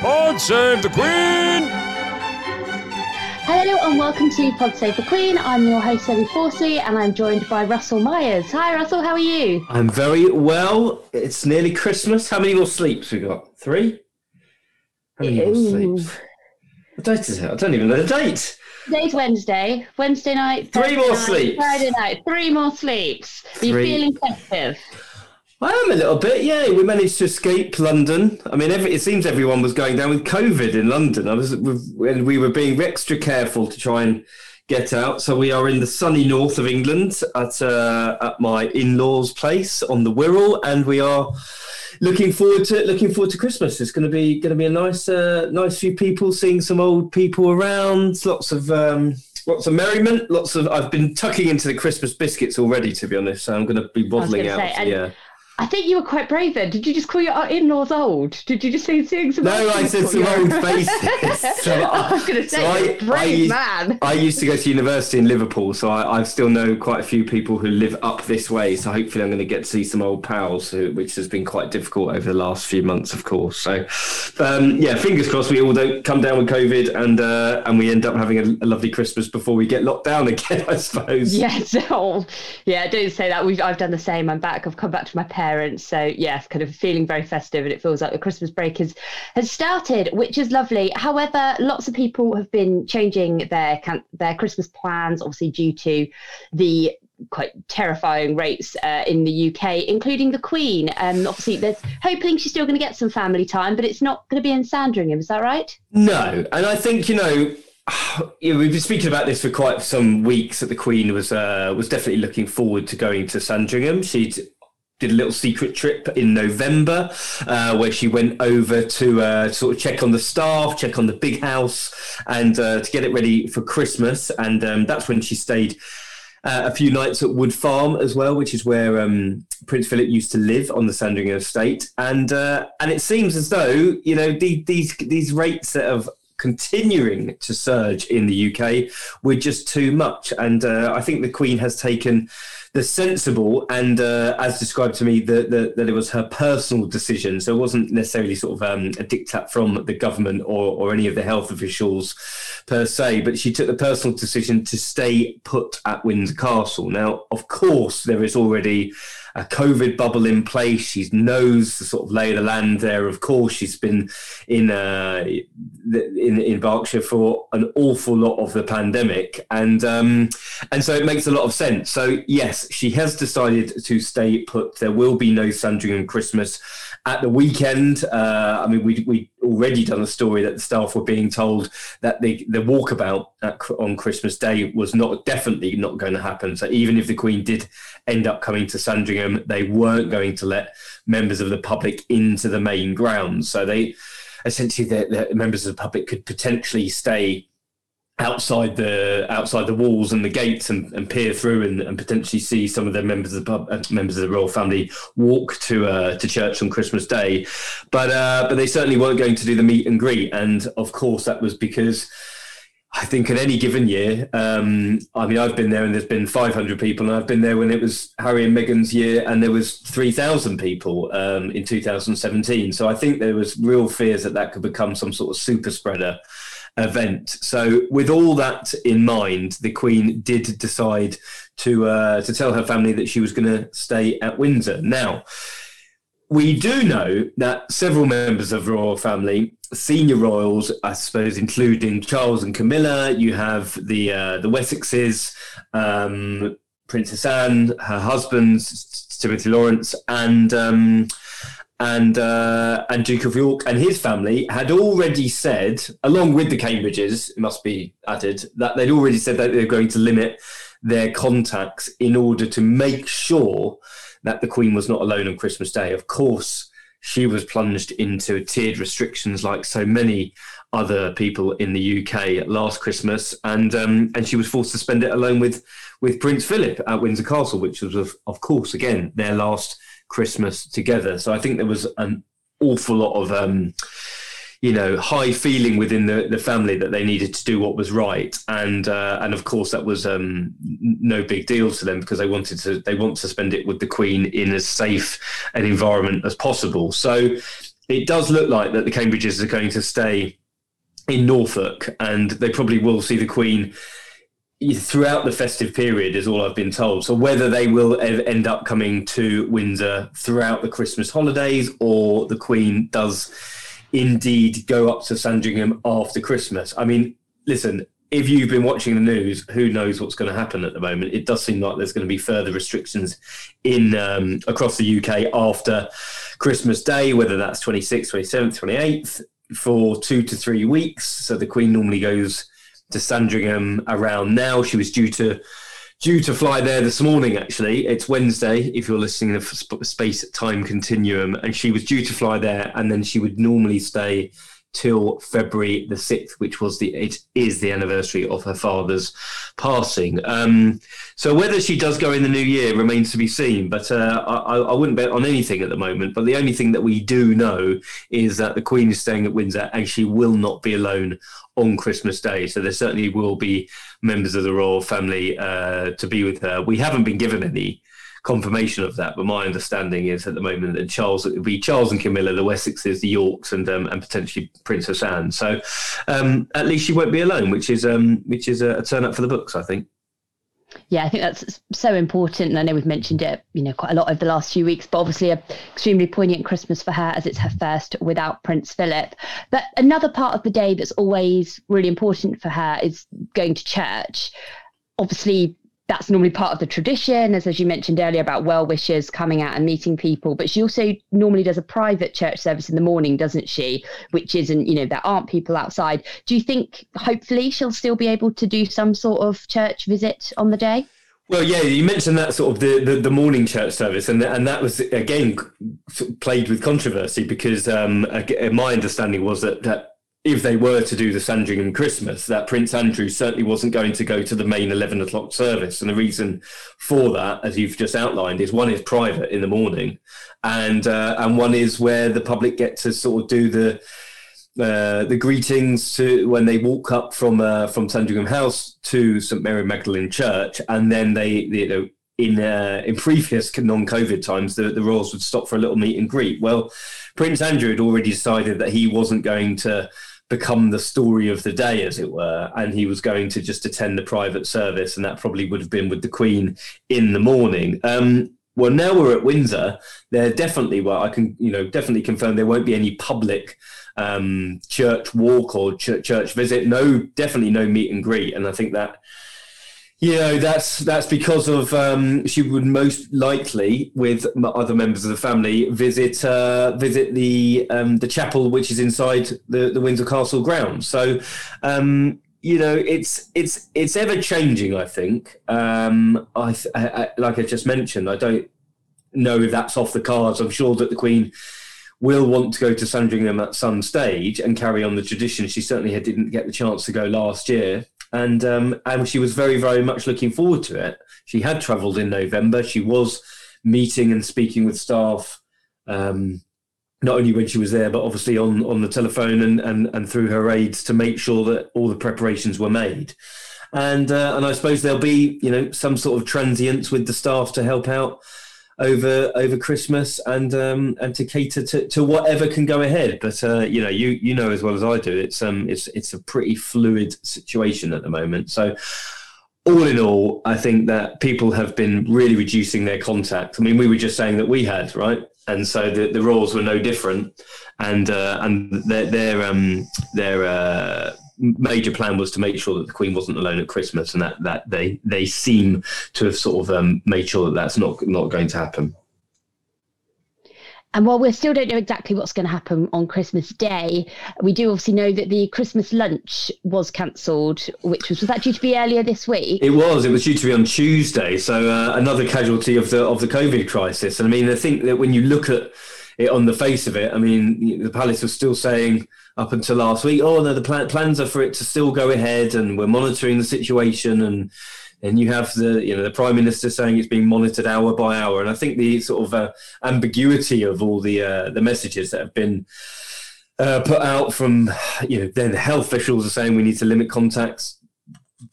Pod Save the Queen! Hello and welcome to Pod Save the Queen. I'm your host, Zoe Forsey, and I'm joined by Russell Myers. Hi, Russell, how are you? I'm very well. It's nearly Christmas. How many more sleeps we got? Three? How many more sleeps? What date is it? I don't even know the date. Today's Wednesday. Wednesday night. Three Thursday more night, sleeps. Friday night. Three more sleeps. Are you Three. feeling festive? I am a little bit, yeah. We managed to escape London. I mean, every, it seems everyone was going down with COVID in London. I was, and we were being extra careful to try and get out. So we are in the sunny north of England at uh, at my in-laws' place on the Wirral, and we are looking forward to looking forward to Christmas. It's going to be going to be a nice uh, nice few people, seeing some old people around. Lots of. Um, Lots of merriment, lots of. I've been tucking into the Christmas biscuits already, to be honest. So I'm going to be waddling out. say, and- yeah. I think you were quite brave then. Did you just call your in-laws old? Did you just say seeing some? No, I said some old faces. So I was going to say, so I- brave I used- man. I used to go to university in Liverpool, so I, I still know quite a few people who live up this way. So hopefully, I'm going to get to see some old pals, who, which has been quite difficult over the last few months, of course. So, um, yeah, fingers crossed we all don't come down with COVID and uh, and we end up having a, a lovely Christmas before we get locked down again. I suppose. Yes, oh, yeah. Don't say that. We've I've done the same. I'm back. I've come back to my parents. So yes, kind of feeling very festive, and it feels like the Christmas break has has started, which is lovely. However, lots of people have been changing their their Christmas plans, obviously due to the quite terrifying rates uh, in the UK, including the Queen. And obviously, there's hoping she's still going to get some family time, but it's not going to be in Sandringham. Is that right? No, and I think you know, know, we've been speaking about this for quite some weeks. That the Queen was uh, was definitely looking forward to going to Sandringham. She did a little secret trip in November uh, where she went over to uh, sort of check on the staff, check on the big house, and uh, to get it ready for Christmas. And um, that's when she stayed. Uh, a few nights at Wood Farm as well, which is where um, Prince Philip used to live on the Sandringham estate, and uh, and it seems as though you know the, these these rates that have continuing to surge in the UK were just too much, and uh, I think the Queen has taken the sensible and uh, as described to me that that it was her personal decision. So it wasn't necessarily sort of um, a diktat from the government or, or any of the health officials per se but she took the personal decision to stay put at windsor castle. Now of course there is already a COVID bubble in place. She knows the sort of lay of the land there. Of course, she's been in uh, in in Berkshire for an awful lot of the pandemic, and um, and so it makes a lot of sense. So yes, she has decided to stay put. There will be no Sandringham Christmas at the weekend. Uh, I mean, we we already done a story that the staff were being told that the the walkabout at, on Christmas Day was not definitely not going to happen. So even if the Queen did end up coming to Sandringham, they weren't going to let members of the public into the main grounds. So they essentially the, the members of the public could potentially stay outside the outside the walls and the gates and, and peer through and, and potentially see some of the members of the pub, uh, members of the royal family walk to uh, to church on Christmas Day, but uh, but they certainly weren't going to do the meet and greet, and of course that was because. I think in any given year, um, I mean, I've been there and there's been 500 people, and I've been there when it was Harry and Meghan's year, and there was 3,000 people um, in 2017. So I think there was real fears that that could become some sort of super spreader event. So, with all that in mind, the Queen did decide to uh, to tell her family that she was going to stay at Windsor. Now, we do know that several members of royal family, senior royals, I suppose, including Charles and Camilla, you have the uh, the Wessexes, um, Princess Anne, her husband Timothy Laurence, and um, and uh, and Duke of York and his family had already said, along with the Cambridges, it must be added, that they'd already said that they're going to limit their contacts in order to make sure that the Queen was not alone on Christmas Day. Of course, she was plunged into tiered restrictions like so many other people in the UK last Christmas, and um, and she was forced to spend it alone with with Prince Philip at Windsor Castle, which was of, of course again their last Christmas together. So I think there was an awful lot of um, you know high feeling within the, the family that they needed to do what was right and uh, and of course that was um, no big deal to them because they wanted to they want to spend it with the queen in as safe an environment as possible so it does look like that the Cambridges are going to stay in Norfolk, and they probably will see the Queen throughout the festive period, is all I've been told. So whether they will end up coming to Windsor throughout the Christmas holidays, or the Queen does indeed go up to Sandringham after Christmas. I mean, listen, if you've been watching the news, who knows what's going to happen at the moment? It does seem like there's going to be further restrictions in um, across the UK after Christmas Day, whether that's 26th, 27th, 28th, for two to three weeks. So the Queen normally goes to Sandringham around now. She was due to due to fly there this morning. Actually, it's Wednesday. If you're listening to space time continuum, and she was due to fly there, and then she would normally stay till February the 6th, which was the it is the anniversary of her father's passing. Um, so whether she does go in the new year remains to be seen. But uh, I, I, wouldn't bet on anything at the moment. But the only thing that we do know is that the Queen is staying at Windsor and she will not be alone on Christmas Day. So there certainly will be members of the royal family uh, to be with her. We haven't been given any confirmation of that. But my understanding is at the moment that Charles it would be Charles and Camilla, the Wessexes, the Yorks, and um, and potentially Princess Anne. So um, at least she won't be alone, which is um, which is a, a turn up for the books, I think. Yeah, I think that's so important. And I know we've mentioned it, you know, quite a lot over the last few weeks, but obviously a extremely poignant Christmas for her as it's her first without Prince Philip. But another part of the day that's always really important for her is going to church. Obviously, that's normally part of the tradition, as, as you mentioned earlier about well wishers coming out and meeting people. But she also normally does a private church service in the morning, doesn't she? Which isn't, you know, there aren't people outside. Do you think hopefully she'll still be able to do some sort of church visit on the day? Well, yeah, you mentioned that sort of the, the, the morning church service, and and that was again played with controversy because um, my understanding was that that if they were to do the Sandringham Christmas, that Prince Andrew certainly wasn't going to go to the main 11 o'clock service. And the reason for that, as you've just outlined, is one is private in the morning, and uh, and one is where the public get to sort of do the uh, the greetings to when they walk up from uh, from Sandringham House to St Mary Magdalene Church, and then they, you know in uh, in previous non-COVID times, the, the royals would stop for a little meet and greet. Well, Prince Andrew had already decided that he wasn't going to become the story of the day, as it were, and he was going to just attend the private service, and that probably would have been with the Queen in the morning. Um, well, now we're at Windsor. There definitely, well, I can, you know, definitely confirm there won't be any public um, church walk or ch- church visit. No, definitely no meet and greet, and I think that you know, that's that's because of um, she would most likely, with other members of the family, visit uh, visit the um, the chapel which is inside the, the Windsor Castle grounds. So, um, you know, it's it's it's ever changing. I think, um, I, I, like I just mentioned, I don't know if that's off the cards. I'm sure that the Queen will want to go to Sandringham at some stage and carry on the tradition. She certainly didn't get the chance to go last year and um, and she was very very much looking forward to it. She had travelled in November. She was meeting and speaking with staff. Um, not only when she was there, but obviously on, on the telephone and, and, and through her aides to make sure that all the preparations were made. And uh, and I suppose there'll be you know some sort of transients with the staff to help out over over Christmas and um, and to cater to, to whatever can go ahead. But uh, you know, you you know as well as I do, it's um it's it's a pretty fluid situation at the moment. So all in all, I think that people have been really reducing their contact. I mean, we were just saying that we had right, and so the the Royals were no different, and uh, and their their um their uh, major plan was to make sure that the Queen wasn't alone at Christmas, and that that they they seem to have sort of um, made sure that that's not not going to happen. And while we still don't know exactly what's going to happen on Christmas Day, we do obviously know that the Christmas lunch was cancelled, which was was that due to be earlier this week? It was. It was due to be on Tuesday. So uh, another casualty of the of the COVID crisis. And I mean, I think that when you look at it on the face of it, I mean, the palace was still saying up until last week, oh no, the plan- plans are for it to still go ahead, and we're monitoring the situation, and and you have the you know the prime minister saying it's being monitored hour by hour, and I think the sort of uh, ambiguity of all the uh, the messages that have been. Uh, put out from, you know, then the health officials are saying we need to limit contacts.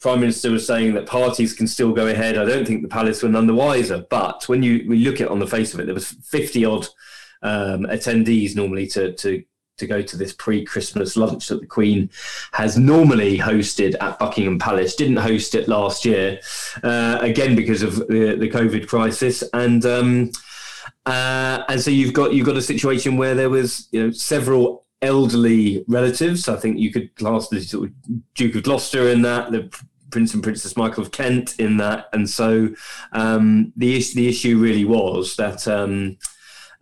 Prime Minister was saying that parties can still go ahead. I don't think the palace were none the wiser. But when you we look at it on the face of it, there was fifty odd um, attendees normally to to to go to this pre-Christmas lunch that the Queen has normally hosted at Buckingham Palace. Didn't host it last year, uh, again because of the, the COVID crisis, and um, uh, and so you've got you've got a situation where there was you know several elderly relatives. I think you could class the sort of Duke of Gloucester in that, the Prince and Princess Michael of Kent in that, and so um, the the issue really was that. Um,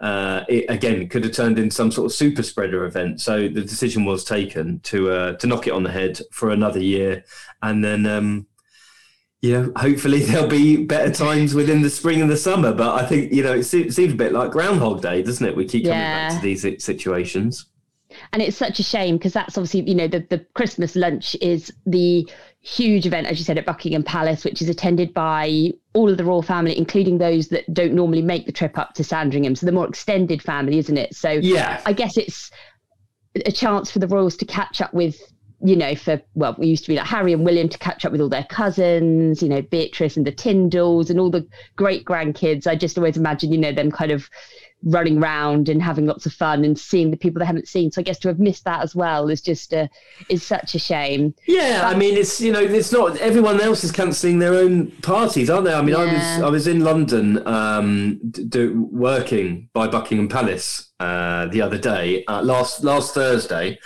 uh, it again could have turned into some sort of super spreader event. So the decision was taken to uh, to knock it on the head for another year, and then um, you know hopefully there'll be better times within the spring and the summer. But I think you know it seems, a bit like Groundhog Day, doesn't it? We keep coming yeah. back to these situations and it's such a shame because that's obviously you know the, the christmas lunch is the huge event as you said at buckingham palace which is attended by all of the royal family including those that don't normally make the trip up to sandringham. So the more extended family isn't it? So yeah. I guess it's a chance for the royals to catch up with you know, for well, we used to be like Harry and William to catch up with all their cousins, you know, Beatrice and the Tindalls and all the great grandkids. I just always imagine, you know, them kind of running around and having lots of fun and seeing the people they haven't seen. So I guess to have missed that as well is just a, is such a shame. Yeah, but, I mean it's you know it's not everyone else is cancelling their own parties, aren't they? I mean yeah. I was I was in London um, do, working by Buckingham Palace uh, the other day, uh, last last Thursday,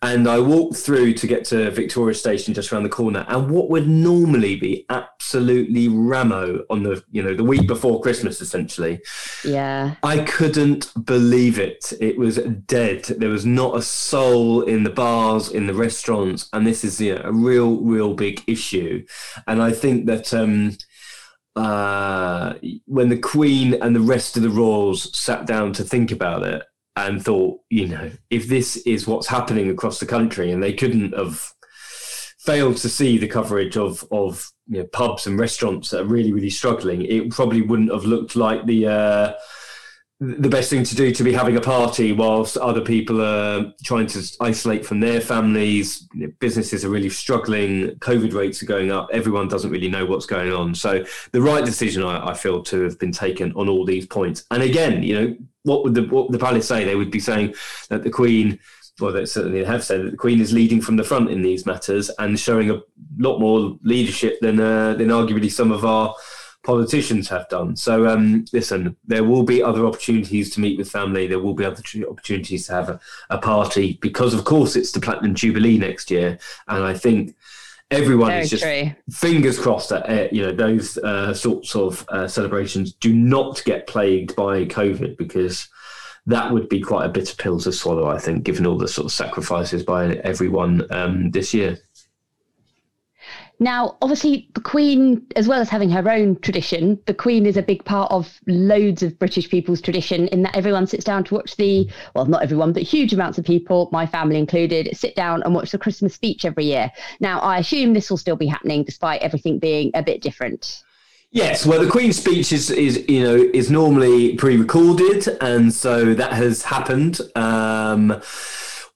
and I walked through to get to Victoria Station just around the corner, and what would normally be absolutely ramo on the you know the week before Christmas, essentially. Yeah, I couldn't believe it. It was dead. There was not a soul in the bars, in the restaurants, and this is you know, a real, real big issue. And I think that. Um, uh, when the Queen and the rest of the royals sat down to think about it and thought, you know, if this is what's happening across the country, and they couldn't have failed to see the coverage of of you know, pubs and restaurants that are really really struggling, it probably wouldn't have looked like the uh, the best thing to do to be having a party whilst other people are trying to isolate from their families. Businesses are really struggling. COVID rates are going up. Everyone doesn't really know what's going on. So the right decision, I, I feel, to have been taken on all these points. And again, you know, what would the what would the palace say? They would be saying that the Queen well, they certainly have said that the Queen is leading from the front in these matters and showing a lot more leadership than uh, than arguably some of our politicians have done. So, um, listen, there will be other opportunities to meet with family. There will be other opportunities to have a, a, party because, of course, it's the Platinum Jubilee next year. And I think everyone Very is just true. fingers crossed that uh, you know those uh, sorts of uh, celebrations do not get plagued by COVID because that would be quite a bitter pill to swallow. I think, given all the sort of sacrifices by everyone um, this year. Now, obviously, the Queen, as well as having her own tradition, the Queen is a big part of loads of British people's tradition in that everyone sits down to watch the, well, not everyone, but huge amounts of people, my family included, sit down and watch the Christmas speech every year. Now, I assume this will still be happening despite everything being a bit different. Yes, well, the Queen's speech is, is you know is normally pre-recorded, and so that has happened. Um,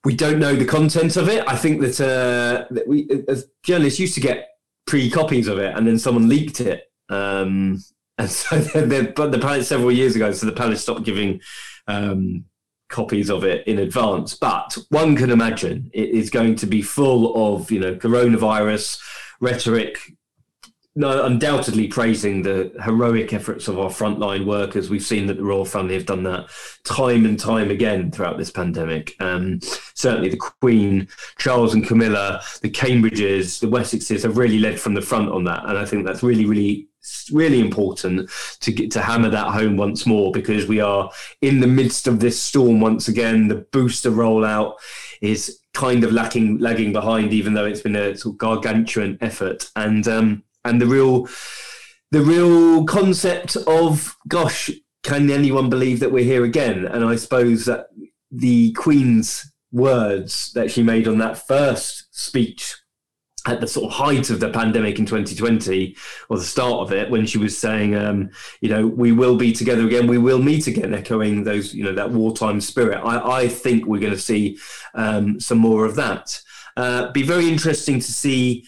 we don't know the content of it. I think that, uh, that we, as journalists, used to get pre copies of it, and then someone leaked it. Um, and so, but the palace several years ago, so the palace stopped giving um, copies of it in advance. But one can imagine it is going to be full of you know coronavirus rhetoric, no, undoubtedly praising the heroic efforts of our frontline workers. We've seen that the royal family have done that time and time again throughout this pandemic. Um, certainly, the Queen, Charles and Camilla, the Cambridges, the Wessexes have really led from the front on that, and I think that's really, really, really important to get to hammer that home once more because we are in the midst of this storm once again. The booster rollout is kind of lacking, lagging behind, even though it's been a sort of gargantuan effort, and um, and the real the real concept of gosh can anyone believe that we're here again? And i suppose that the queen's words that she made on that first speech at the sort of height of the pandemic in 2020 or the start of it when she was saying um, you know we will be together again we will meet again echoing those you know that wartime spirit. I, I think we're going to see um, some more of that. Uh, be very interesting to see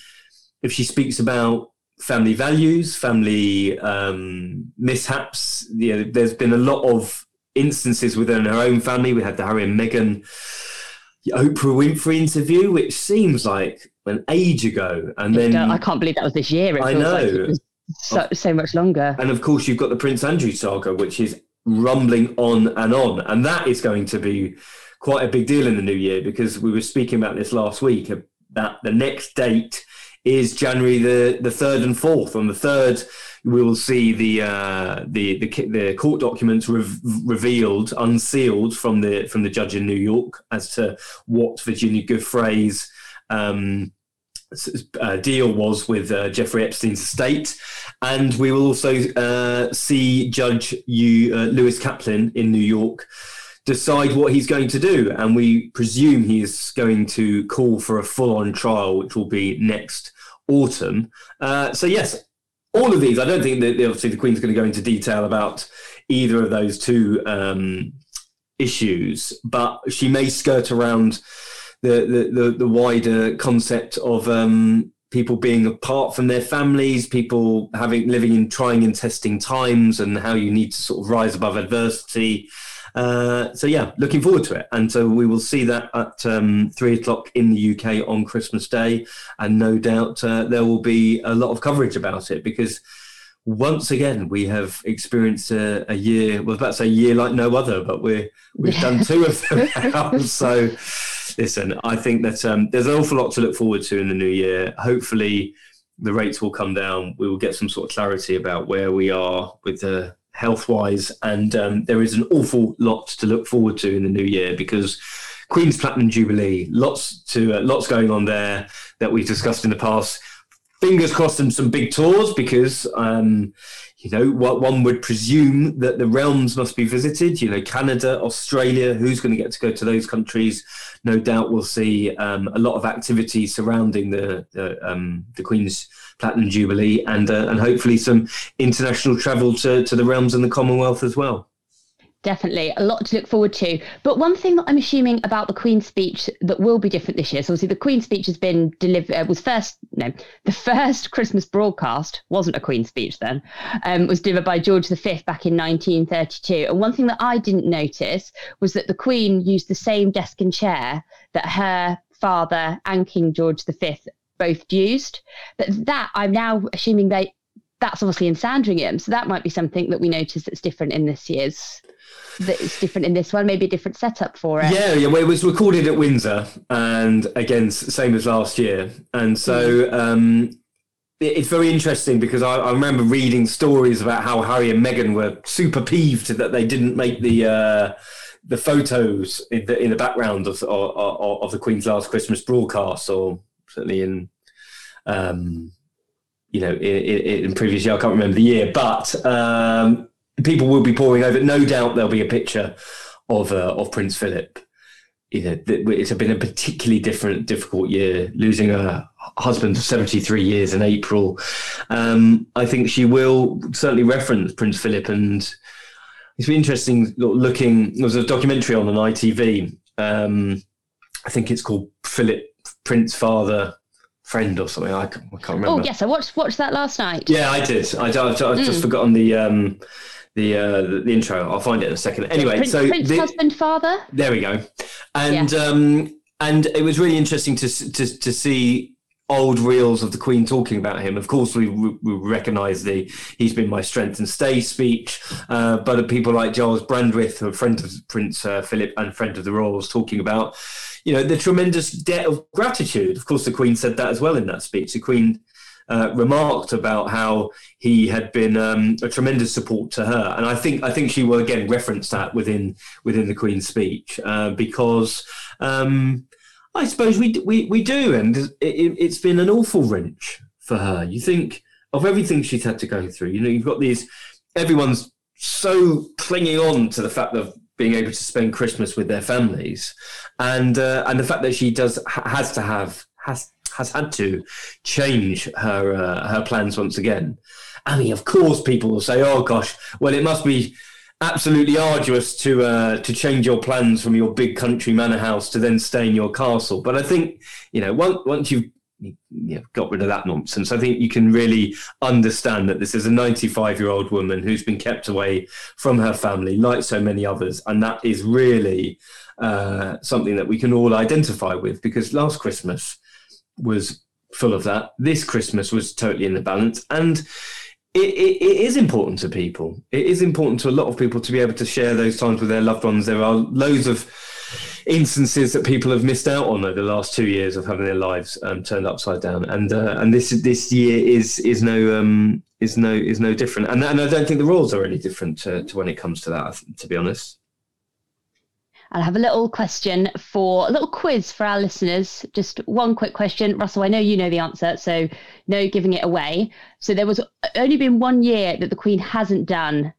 if she speaks about family values, family um, mishaps. You know, there's been a lot of instances within her own family. We had the Harry and Meghan Oprah Winfrey interview, which seems like an age ago, and then I can't believe that was this year. It I know. like it so, so much longer. And of course, you've got the Prince Andrew saga, which is rumbling on and on. And that is going to be quite a big deal in the new year because we were speaking about this last week that the next date is January the, the 3rd and 4th. On the 3rd, we will see the uh, the, the the court documents rev- revealed, unsealed from the from the judge in New York as to what Virginia Giuffre's um, uh, deal was with uh, Jeffrey Epstein's estate, and we will also uh, see Judge uh, Lewis Kaplan in New York decide what he's going to do, and we presume he is going to call for a full-on trial, which will be next autumn. Uh, so yes, all of these. I don't think that obviously the Queen's going to go into detail about either of those two um, issues, but she may skirt around the the, the, the wider concept of um, people being apart from their families, people having living in trying and testing times, and how you need to sort of rise above adversity. Uh, so yeah, looking forward to it, and so we will see that at um, three o'clock in the UK on Christmas Day, and no doubt uh, there will be a lot of coverage about it because once again we have experienced a, a year. Well, I was about to say a year like no other, but we're we've done two of them now. So listen, I think that um, there's an awful lot to look forward to in the new year. Hopefully, the rates will come down. We will get some sort of clarity about where we are with the health wise, and um, there is an awful lot to look forward to in the new year because. Queen's Platinum Jubilee, lots to uh, lots going on there that we've discussed in the past. Fingers crossed, and some big tours because um, you know what one would presume that the realms must be visited. You know, Canada, Australia. Who's going to get to go to those countries? no doubt we'll see um, a lot of activity surrounding the the, um, the Queen's Platinum Jubilee and uh, and hopefully some international travel to, to the realms and the Commonwealth as well. Definitely, a lot to look forward to. But one thing that I'm assuming about the Queen's speech that will be different this year. So obviously, the Queen's speech has been delivered. Uh, was first no, the first Christmas broadcast wasn't a Queen's speech then. Um, was delivered by George V back in 1932. And one thing that I didn't notice was that the Queen used the same desk and chair that her father and King George V both used. But that I'm now assuming they that's obviously in Sandringham. So that might be something that we notice that's different in this year's that it's different in this one, maybe a different setup for it. Yeah, yeah. Well, it was recorded at Windsor, and again, same as last year. And so Mm. um, it- it's very interesting because I, I remember reading stories about how Harry and Meghan were super peeved that they didn't make the uh, the photos in the, in the background of, of of the Queen's last Christmas broadcast, or certainly in. Um, you know, in, in, previous year, I can't remember the year, but um, people will be pouring over. No doubt there'll be a picture of uh, of Prince Philip. You know, it's been a particularly different, difficult year. Losing a husband of seventy three years in April, um, I think she will certainly reference Prince Philip, and it's been interesting looking. There was a documentary on an ITV. Um, I think it's called Philip Prince Father Friend or something. I can't, I can't remember. Oh yes, I watched watched that last night. Yeah, I did. I, I, I've just forgotten the um, the, uh, the the intro. I'll find it in a second. Anyway, Prince, so Prince the- husband father. there we go. And um, and it was really interesting to to to see old reels of the Queen talking about him. Of course, we, we recognise the "He's been my strength and stay" speech, uh, but people like Giles Brandreth, a friend of Prince uh, Philip and friend of the royals, talking about you know the tremendous debt of gratitude. Of course, the Queen said that as well in that speech. The Queen uh, remarked about how he had been um, a tremendous support to her, and I think I think she will again reference that within within the Queen's speech uh, because um, I suppose we we we do, and it, it, it's been an awful wrench for her. You think of everything she's had to go through. You know, you've got these. Everyone's so clinging on to the fact of being able to spend Christmas with their families, and uh, and the fact that she does has to have has has had to change her uh, her plans once again. I mean, of course, people will say, "Oh gosh, well, it must be absolutely arduous to uh, to change your plans from your big country manor house to then stay in your castle." But I think you know once once you've got rid of that nonsense. I think you can really understand that this is a 95 year old woman who's been kept away from her family, like so many others, and that is really uh, something that we can all identify with because last Christmas was full of that. This Christmas was totally in the balance, and it, it, it is important to people. It is important to a lot of people to be able to share those times with their loved ones. There are loads of instances that people have missed out on over the last two years of having their lives um, turned upside down, and uh, and this this year is is no um, is no is no different, and and I don't think the rules are any different to, to when it comes to that. To be honest. I'll have a little question for a little quiz for our listeners. Just one quick question. Russell, I know you know the answer, so no giving it away. So there was only been one year that the Queen hasn't done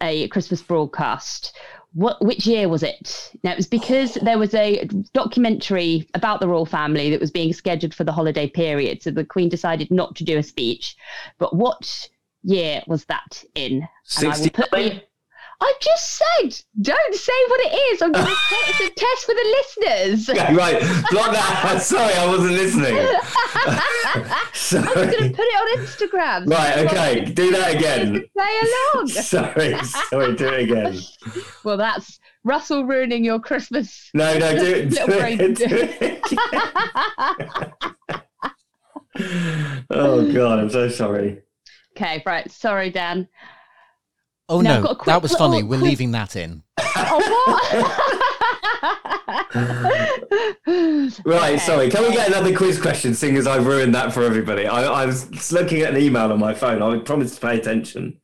a Christmas broadcast. What which year was it? Now it was because there was a documentary about the royal family that was being scheduled for the holiday period. So the Queen decided not to do a speech. But what year was that in? And I will put the, I've just said, don't say what it is. I'm going to it's a test for the listeners. Okay, right, block that. Sorry, I wasn't listening. Sorry. I'm going to put it on Instagram. Right, okay, do that again. Play along. sorry, sorry, do it again. Well, that's Russell ruining your Christmas. No, no, do it. Do it, do it oh God, I'm so sorry. Okay, right. Sorry, Dan. Oh now no, that was funny. We're quick... leaving that in. right, okay. sorry. Can we get another quiz question, seeing as I've ruined that for everybody? I, I was looking at an email on my phone. I promised to pay attention.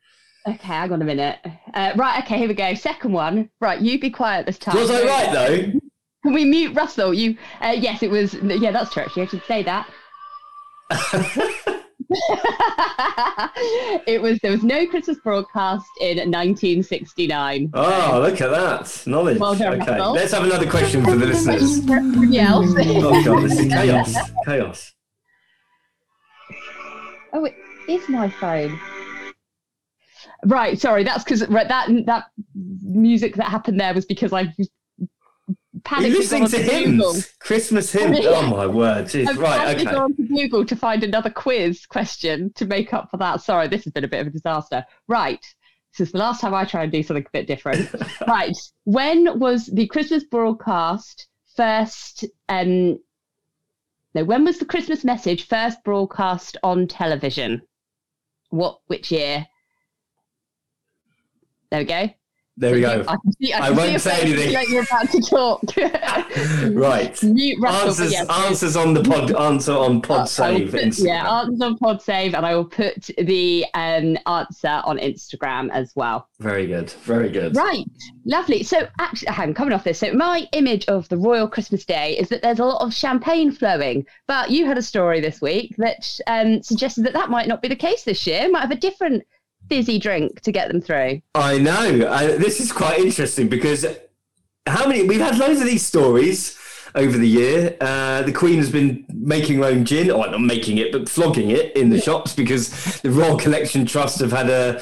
Okay, hang on a minute. Uh, right, okay, here we go. Second one. Right, you be quiet this time. Was I right though? Can we mute Russell? You, uh, yes, it was. Yeah, that's true. Actually, I should say that. it was there was no Christmas broadcast in 1969. Oh, look at that knowledge. Well done, okay, Russell. let's have another question for the listeners. Yeah. oh god, this is chaos. Chaos. Oh, it is my phone. Right, sorry, that's because right, that that music that happened there was because I Panic You're listening to hymns, Google. Christmas hymns. Oh my word! Jeez. I've right, okay. Gone to Google to find another quiz question to make up for that. Sorry, this has been a bit of a disaster. Right, this is the last time I try and do something a bit different. right, when was the Christmas broadcast first? Um, no, when was the Christmas message first broadcast on television? What? Which year? There we go. There we go. I, see, I, I won't say anything. Like you're about to talk. right. Mute answers answers on the pod answer on pod save. Put, yeah, answers on pod save, and I will put the um, answer on Instagram as well. Very good. Very good. Right. Lovely. So actually, I'm coming off this. So my image of the Royal Christmas Day is that there's a lot of champagne flowing. But you had a story this week that um, suggested that that might not be the case this year. Might have a different fizzy drink to get them through. I know. I, this is quite interesting because how many we've had loads of these stories over the year. Uh, the Queen has been making her own gin, or not making it, but flogging it in the shops because the Royal Collection Trust have had a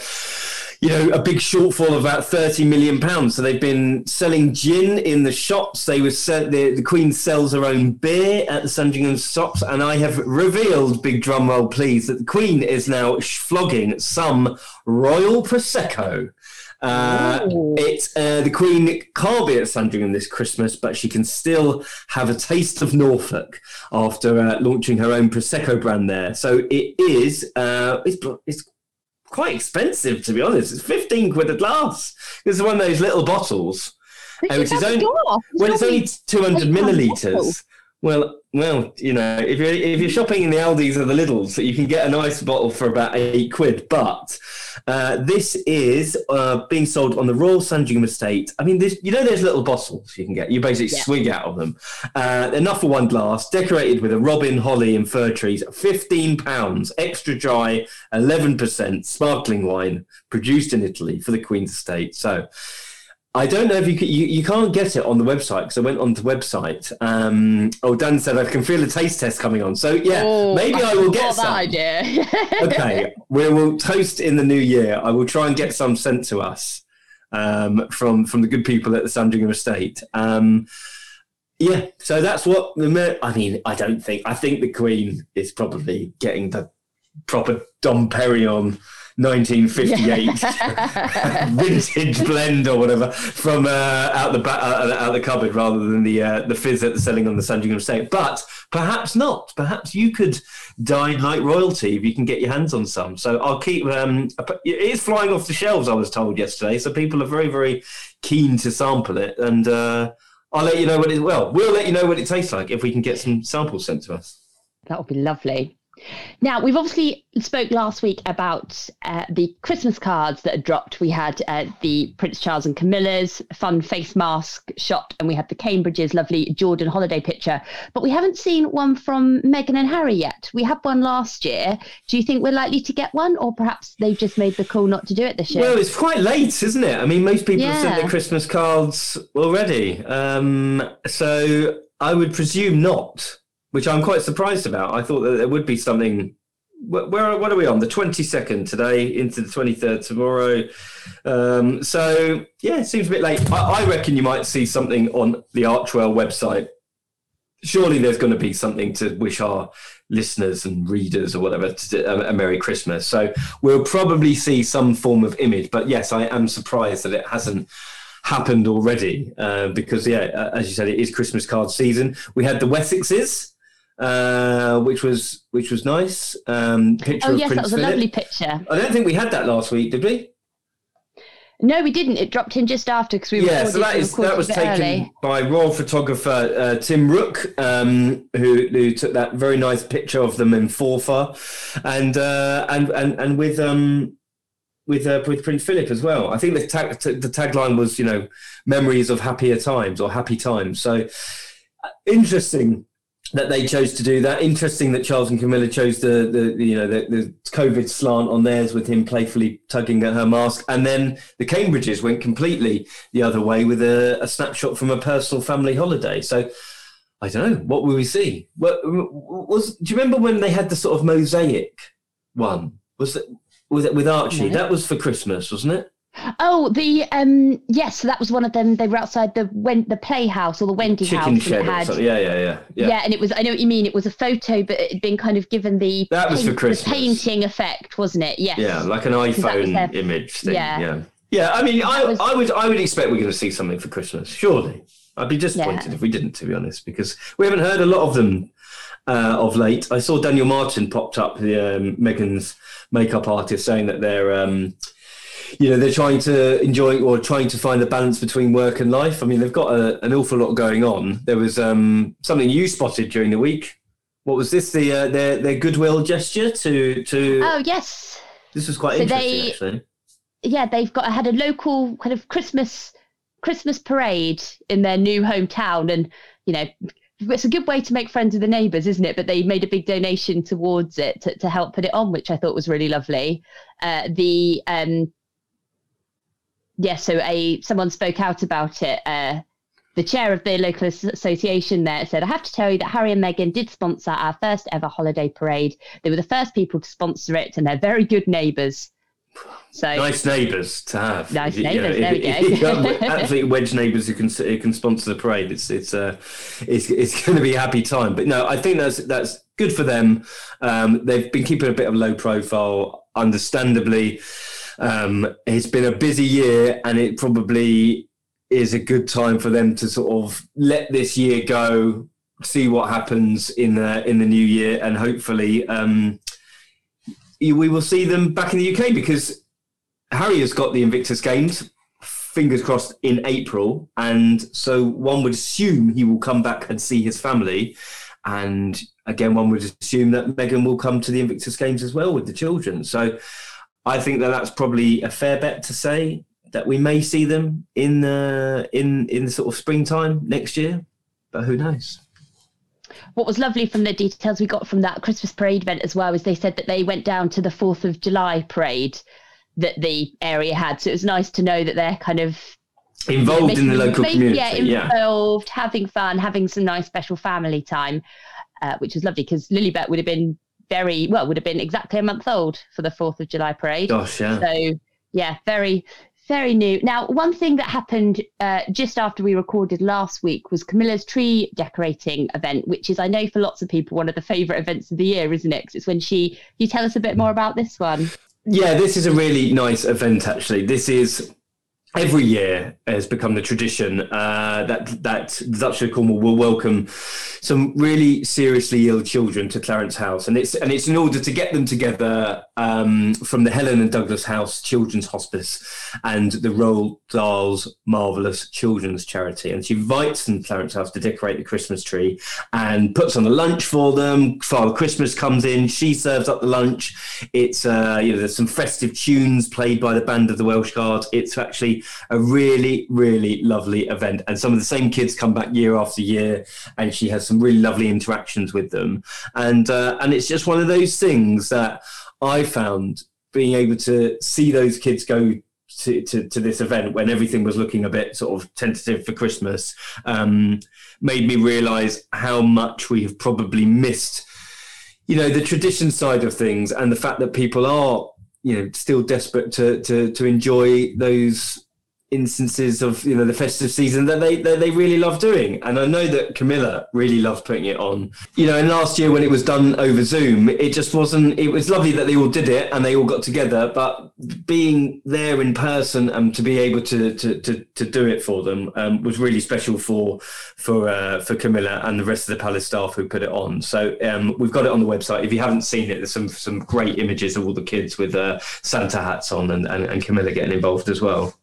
you know, a big shortfall of about 30 million pounds. So they've been selling gin in the shops. They were the, the Queen sells her own beer at the Sandringham shops. And I have revealed, big drum roll please, that the Queen is now flogging some Royal Prosecco. Uh, it's uh, the Queen can't be at Sandringham this Christmas, but she can still have a taste of Norfolk after uh, launching her own Prosecco brand there. So it is uh, it's, it's quite expensive, to be honest. It's 15 quid a glass. It's one of those little bottles, uh, which is only, well, it's only 200 millilitres. Well, well, you know, if you're if you're shopping in the Aldi's or the Lidl's, you can get a nice bottle for about eight quid. But uh, this is uh, being sold on the Royal Sandringham Estate. I mean, this you know, there's little bottles you can get. You basically yeah. swig out of them. Uh, enough for one glass, decorated with a robin, holly, and fir trees. Fifteen pounds, extra dry, eleven percent, sparkling wine, produced in Italy for the Queen's Estate. So. I don't know if you, can, you you can't get it on the website because I went on the website. Um, oh, Dan said I can feel a taste test coming on. So yeah, oh, maybe I, I will get some. idea. okay, we will toast in the new year. I will try and get some sent to us um, from from the good people at the Sandringham Estate. Um, Yeah, so that's what the. I mean, I don't think. I think the Queen is probably getting the proper Dom Perignon 1958 vintage blend or whatever from uh, out the ba- uh, out the cupboard rather than the uh, the fizz that they're selling on the Sandringham estate. But perhaps not. Perhaps you could dine like royalty if you can get your hands on some. So I'll keep. Um, it is flying off the shelves. I was told yesterday. So people are very very keen to sample it, and uh, I'll let you know what it. Well, we'll let you know what it tastes like if we can get some samples sent to us. That would be lovely. Now, we've obviously spoke last week about uh, the Christmas cards that had dropped. We had uh, the Prince Charles and Camilla's fun face mask shot, and we had the Cambridge's lovely Jordan holiday picture. But we haven't seen one from Meghan and Harry yet. We had one last year. Do you think we're likely to get one, or perhaps they've just made the call not to do it this year? Well, it's quite late, isn't it? I mean, most people yeah. have sent their Christmas cards already. Um, so I would presume not which I'm quite surprised about. I thought that there would be something. Where, where what are we on? The 22nd today into the 23rd tomorrow. Um, so yeah, it seems a bit late. I, I reckon you might see something on the Archewell website. Surely there's going to be something to wish our listeners and readers or whatever to, a Merry Christmas. So we'll probably see some form of image. But yes, I am surprised that it hasn't happened already uh, because yeah, as you said, it is Christmas card season. We had the Wessexes uh, which was which was nice. Um, picture oh yes, that was Philip. a lovely picture. I don't think we had that last week, did we? No, we didn't. It dropped in just after because we yeah. So that is that was taken early. by royal photographer uh, Tim Rooke, um, who who took that very nice picture of them in Forfar, and uh, and and and with um with uh, with Prince Philip as well. I think the tag the tagline was you know memories of happier times or happy times. So uh, interesting that they chose to do that. Interesting that Charles and Camilla chose the, the, the you know the, the, COVID slant on theirs with him playfully tugging at her mask, and then the Cambridges went completely the other way with a, a snapshot from a personal family holiday. So I don't know what will we see. What was? Do you remember when they had the sort of mosaic one? Was it was it with Archie? No. That was for Christmas, wasn't it? Oh, the um yes, so that was one of them. They were outside the when the playhouse or the Wendy Chicken house. Shed had, yeah, yeah, yeah, yeah. Yeah, and it was I know what you mean. It was a photo, but it had been kind of given the that was for Christmas. Painting effect, wasn't it? Yes. Yeah, like an iPhone their, image thing. Yeah. yeah. Yeah, I mean, I, was, I would I would expect we're going to see something for Christmas. Surely, I'd be disappointed yeah. if we didn't, to be honest, because we haven't heard a lot of them uh, of late. I saw Daniel Martin popped up, the um, Meghan's makeup artist, saying that they're um, you know they're trying to enjoy or trying to find a balance between work and life. I mean, they've got a, an awful lot going on. There was um, something you spotted during the week. What was this? The uh, their their goodwill gesture to to. Oh yes. This was quite so interesting, they, actually. Yeah, they've got had a local kind of Christmas Christmas parade in their new hometown, and you know it's a good way to make friends with the neighbours, isn't it? But they made a big donation towards it to, to help put it on, which I thought was really lovely. Uh, the um, yeah, so a someone spoke out about it. Uh, the chair of the local association there said, I have to tell you that Harry and Meghan did sponsor our first ever holiday parade. They were the first people to sponsor it, and they're very good neighbours. So nice neighbours to have. Nice neighbours. there we go. absolutely wedge neighbours who can who can sponsor the parade. It's it's uh it's it's going to be a happy time. But no, I think that's that's good for them. Um, they've been keeping a bit of low profile, understandably. Um, it's been a busy year, and it probably is a good time for them to sort of let this year go, see what happens in the in the new year, and hopefully um, we will see them back in the UK because Harry has got the Invictus Games. Fingers crossed in April, and so one would assume he will come back and see his family. And again, one would assume that Meghan will come to the Invictus Games as well with the children. So I think that that's probably a fair bet to say that we may see them in the in in the sort of springtime next year, but who knows? What was lovely from the details we got from that Christmas parade event as well is they said that they went down to the Fourth of July parade that the area had. So it was nice to know that they're kind of involved you know, in the local community. Yeah, involved, yeah. having fun, having some nice special family time, uh, which was lovely because Lilibet would have been very well would have been exactly a month old for the Fourth of July parade. Gosh, yeah. So yeah, very very new. Now, one thing that happened uh, just after we recorded last week was Camilla's tree decorating event, which is, I know, for lots of people, one of the favourite events of the year, isn't it? Because it's when she. Can you tell us a bit more about this one? Yeah, this is a really nice event. Actually, this is every year has become the tradition uh, that that the Duchy of Cornwall will welcome some really seriously ill children to Clarence House, and it's and it's in order to get them together um, from the Helen and Douglas House Children's Hospice and the Roald Dahl's Marvelous Children's Charity, and she invites them to Clarence House to decorate the Christmas tree and puts on a lunch for them. Father Christmas comes in, she serves up the lunch. It's uh, you know there's some festive tunes played by the band of the Welsh Guard. It's actually a really, really lovely event. And some of the same kids come back year after year, and she has some really lovely interactions with them. And uh, and it's just one of those things that I found being able to see those kids go to, to, to, this event when everything was looking a bit sort of tentative for Christmas um, made me realize how much we have probably missed, you know, the tradition side of things and the fact that people are, you know, still desperate to to to enjoy those instances of you know the festive season that they that they really love doing. And i know that camilla really loved putting it on. You know and last year when it was done over zoom it just wasn't it was lovely that they all did it and they all got together but being there in person and to be able to to to, to do it for them um, was really special for for uh, for camilla and the rest of the palace staff who put it on. So um, we've got it on the website. If you haven't seen it there's some some great images of all the kids with uh, santa hats on and, and, and camilla getting involved as well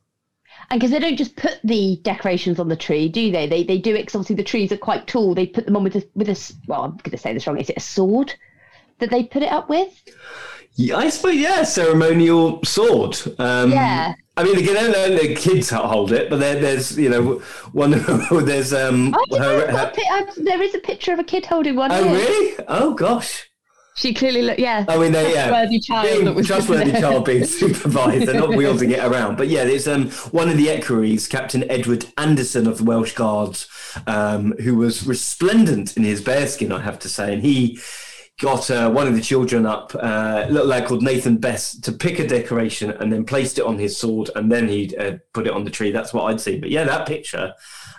and because they don't just put the decorations on the tree, do they? They they do it because obviously the trees are quite tall. They put them on with a with a well, I'm going to say this wrong. Is it a sword that they put it up with? Yeah, I suppose yeah, ceremonial sword. Um, yeah. I mean, again, the kids hold it, but there, there's, you know, one. there's um. Her, her... there is a picture of a kid holding one. Oh, here. really? Oh, gosh. She clearly looked, yeah. I mean, they, yeah, trustworthy child. Being, trustworthy child being supervised. They're not wielding it around. But yeah, there's um, one of the equerries, Captain Edward Anderson of the Welsh Guards, um, who was resplendent in his bearskin, I have to say, and he got uh, one of the children up, uh, a little lad called Nathan Best, to pick a decoration and then placed it on his sword, and then he uh, put it on the tree. That's what I'd see. But yeah, that picture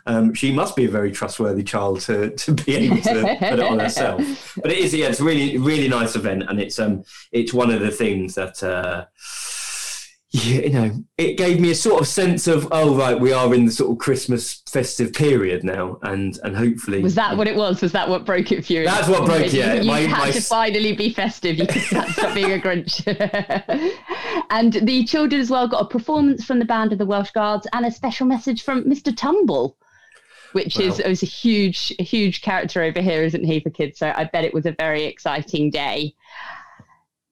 um, she must be a very trustworthy child to, to be able to put it on herself. But it is, yeah, it's a really, really nice event, and it's um, it's one of the things that. Uh, you know, it gave me a sort of sense of, oh right, we are in the sort of Christmas festive period now, and and hopefully was that what it was? Was that what broke it for you? That's what broke. It. Yeah, you, you my, had my... to finally be festive. You could stop being a Grinch. and the children as well got a performance from the band of the Welsh Guards and a special message from Mr. Tumble which wow. is is a huge a huge character over here, isn't he, for kids? So I bet it was a very exciting day.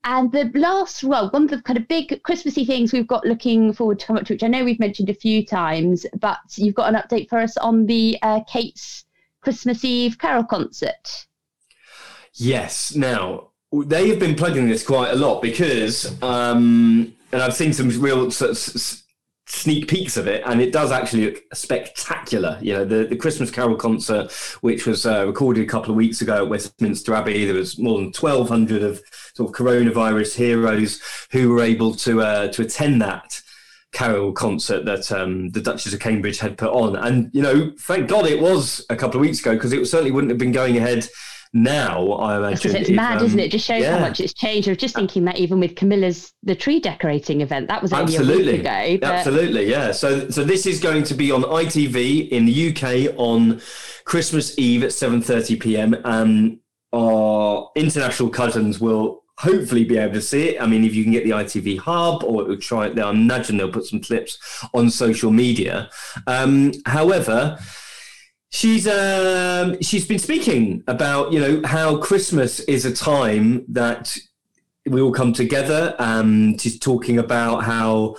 And the last, well, one of the kind of big Christmassy things we've got looking forward to come up to, which I know we've mentioned a few times, but you've got an update for us on the uh, Kate's Christmas Eve Carol concert. Yes. Now they have been plugging this quite a lot because, um, and I've seen some real sneak peeks of it, and it does actually look spectacular. You know, the, the Christmas Carol concert, which was uh, recorded a couple of weeks ago at Westminster Abbey, there was more than 1,200 of sort of coronavirus heroes who were able to uh, to attend that carol concert that um, the Duchess of Cambridge had put on. And you know, thank God it was a couple of weeks ago because it certainly wouldn't have been going ahead now, I imagine. It's if, mad, um, isn't it? Just shows yeah. how much it's changed. I was just thinking that even with Camilla's the tree decorating event, that was only absolutely. a week ago. But... Absolutely, yeah. So, so this is going to be on ITV in the UK on Christmas Eve at seven thirty PM. Um, our international cousins will hopefully be able to see it. I mean, if you can get the ITV hub or it will try it there, I imagine they'll put some clips on social media. Um, however, She's um, she's been speaking about you know how Christmas is a time that we all come together. Um, she's talking about how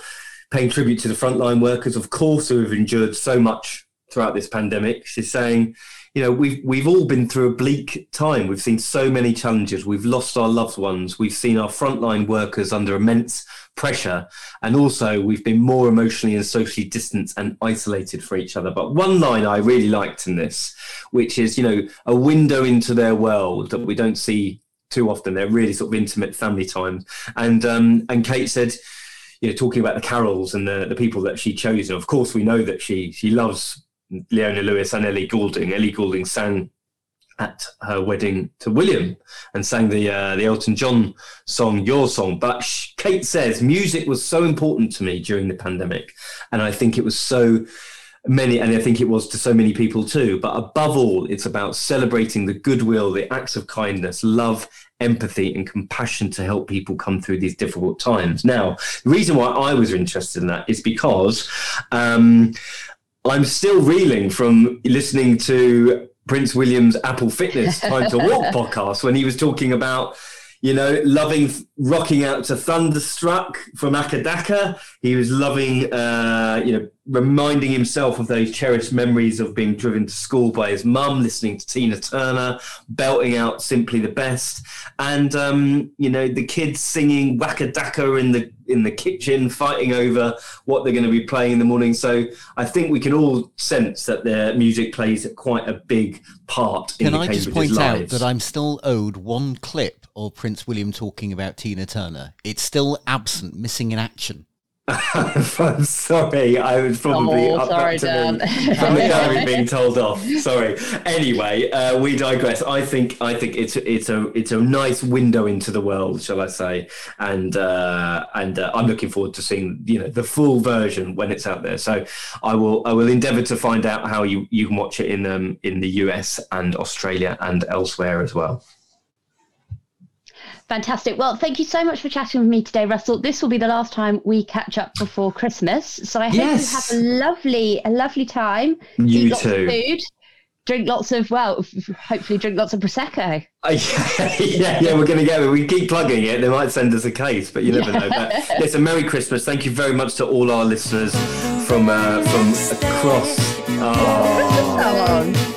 paying tribute to the frontline workers, of course, who have endured so much throughout this pandemic. She's saying, you know, we've we've all been through a bleak time. We've seen so many challenges. We've lost our loved ones. We've seen our frontline workers under immense pressure. And also, we've been more emotionally and socially distanced and isolated for each other. But one line I really liked in this, which is, you know, a window into their world that we don't see too often. They're really sort of intimate family times. And um, and Kate said, you know, talking about the carols and the, the people that she chose. And of course, we know that she she loves Leona Lewis and Ellie Goulding. Ellie Goulding sang at her wedding to William and sang the uh, the Elton John song "Your Song." But Kate says music was so important to me during the pandemic, and I think it was so many, and I think it was to so many people too. But above all, it's about celebrating the goodwill, the acts of kindness, love, empathy, and compassion to help people come through these difficult times. Now, the reason why I was interested in that is because. Um, I'm still reeling from listening to Prince William's Apple Fitness Time to Walk podcast when he was talking about, you know, loving rocking out to Thunderstruck from Akadaka. He was loving, uh, you know, reminding himself of those cherished memories of being driven to school by his mum, listening to Tina Turner, belting out "Simply the Best," and um, you know the kids singing Wakadaka in the in the kitchen, fighting over what they're going to be playing in the morning. So I think we can all sense that their music plays quite a big part. Can I just point lives. out that I'm still owed one clip of Prince William talking about Tina Turner? It's still absent, missing in action. I'm sorry. I would probably oh, up, sorry, up to Dan. me. being told off. Sorry. Anyway, uh, we digress. I think I think it's it's a it's a nice window into the world, shall I say? And uh, and uh, I'm looking forward to seeing you know the full version when it's out there. So I will I will endeavour to find out how you you can watch it in um in the US and Australia and elsewhere as well. Fantastic. Well, thank you so much for chatting with me today, Russell. This will be the last time we catch up before Christmas. So I hope yes. you have a lovely, a lovely time. You Eat lots too. Of food, drink lots of well, hopefully drink lots of prosecco. Uh, yeah, yeah, we're going to get it. We keep plugging it. They might send us a case, but you never know. But listen, Merry Christmas. Thank you very much to all our listeners from uh, from across. Oh.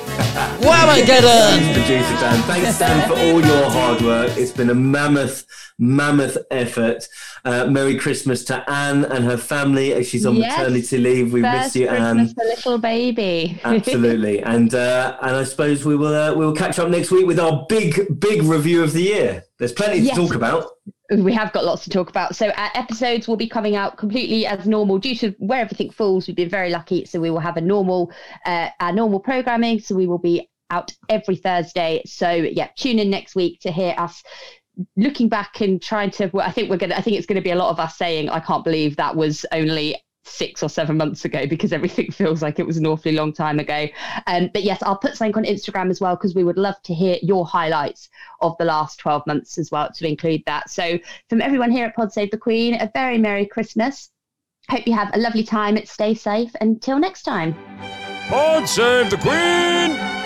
Whamageddon! Producer Dan. Thanks, Dan, for all your hard work. It's been a mammoth, mammoth effort. Uh, Merry Christmas to Anne and her family as she's on yes. maternity leave. We miss you, Anne. The little baby. Absolutely, and uh, and I suppose we will uh, we will catch up next week with our big big review of the year. There's plenty yes. to talk about we have got lots to talk about. So our episodes will be coming out completely as normal due to where everything falls. We've been very lucky, so we will have a normal uh, our normal programming. So we will be out every Thursday. So yeah, tune in next week to hear us looking back and trying to. Well, I think we're gonna. I think it's to be a lot of us saying, "I can't believe that was only six or seven months ago because everything feels like it was an awfully long time ago. Um, but yes, I'll put something on Instagram as well because we would love to hear your highlights of the last 12 months as well to include that. So, from everyone here at Pod Save the Queen, a very Merry Christmas. Hope you have a lovely time. Stay safe. Until next time. Pod Save the Queen!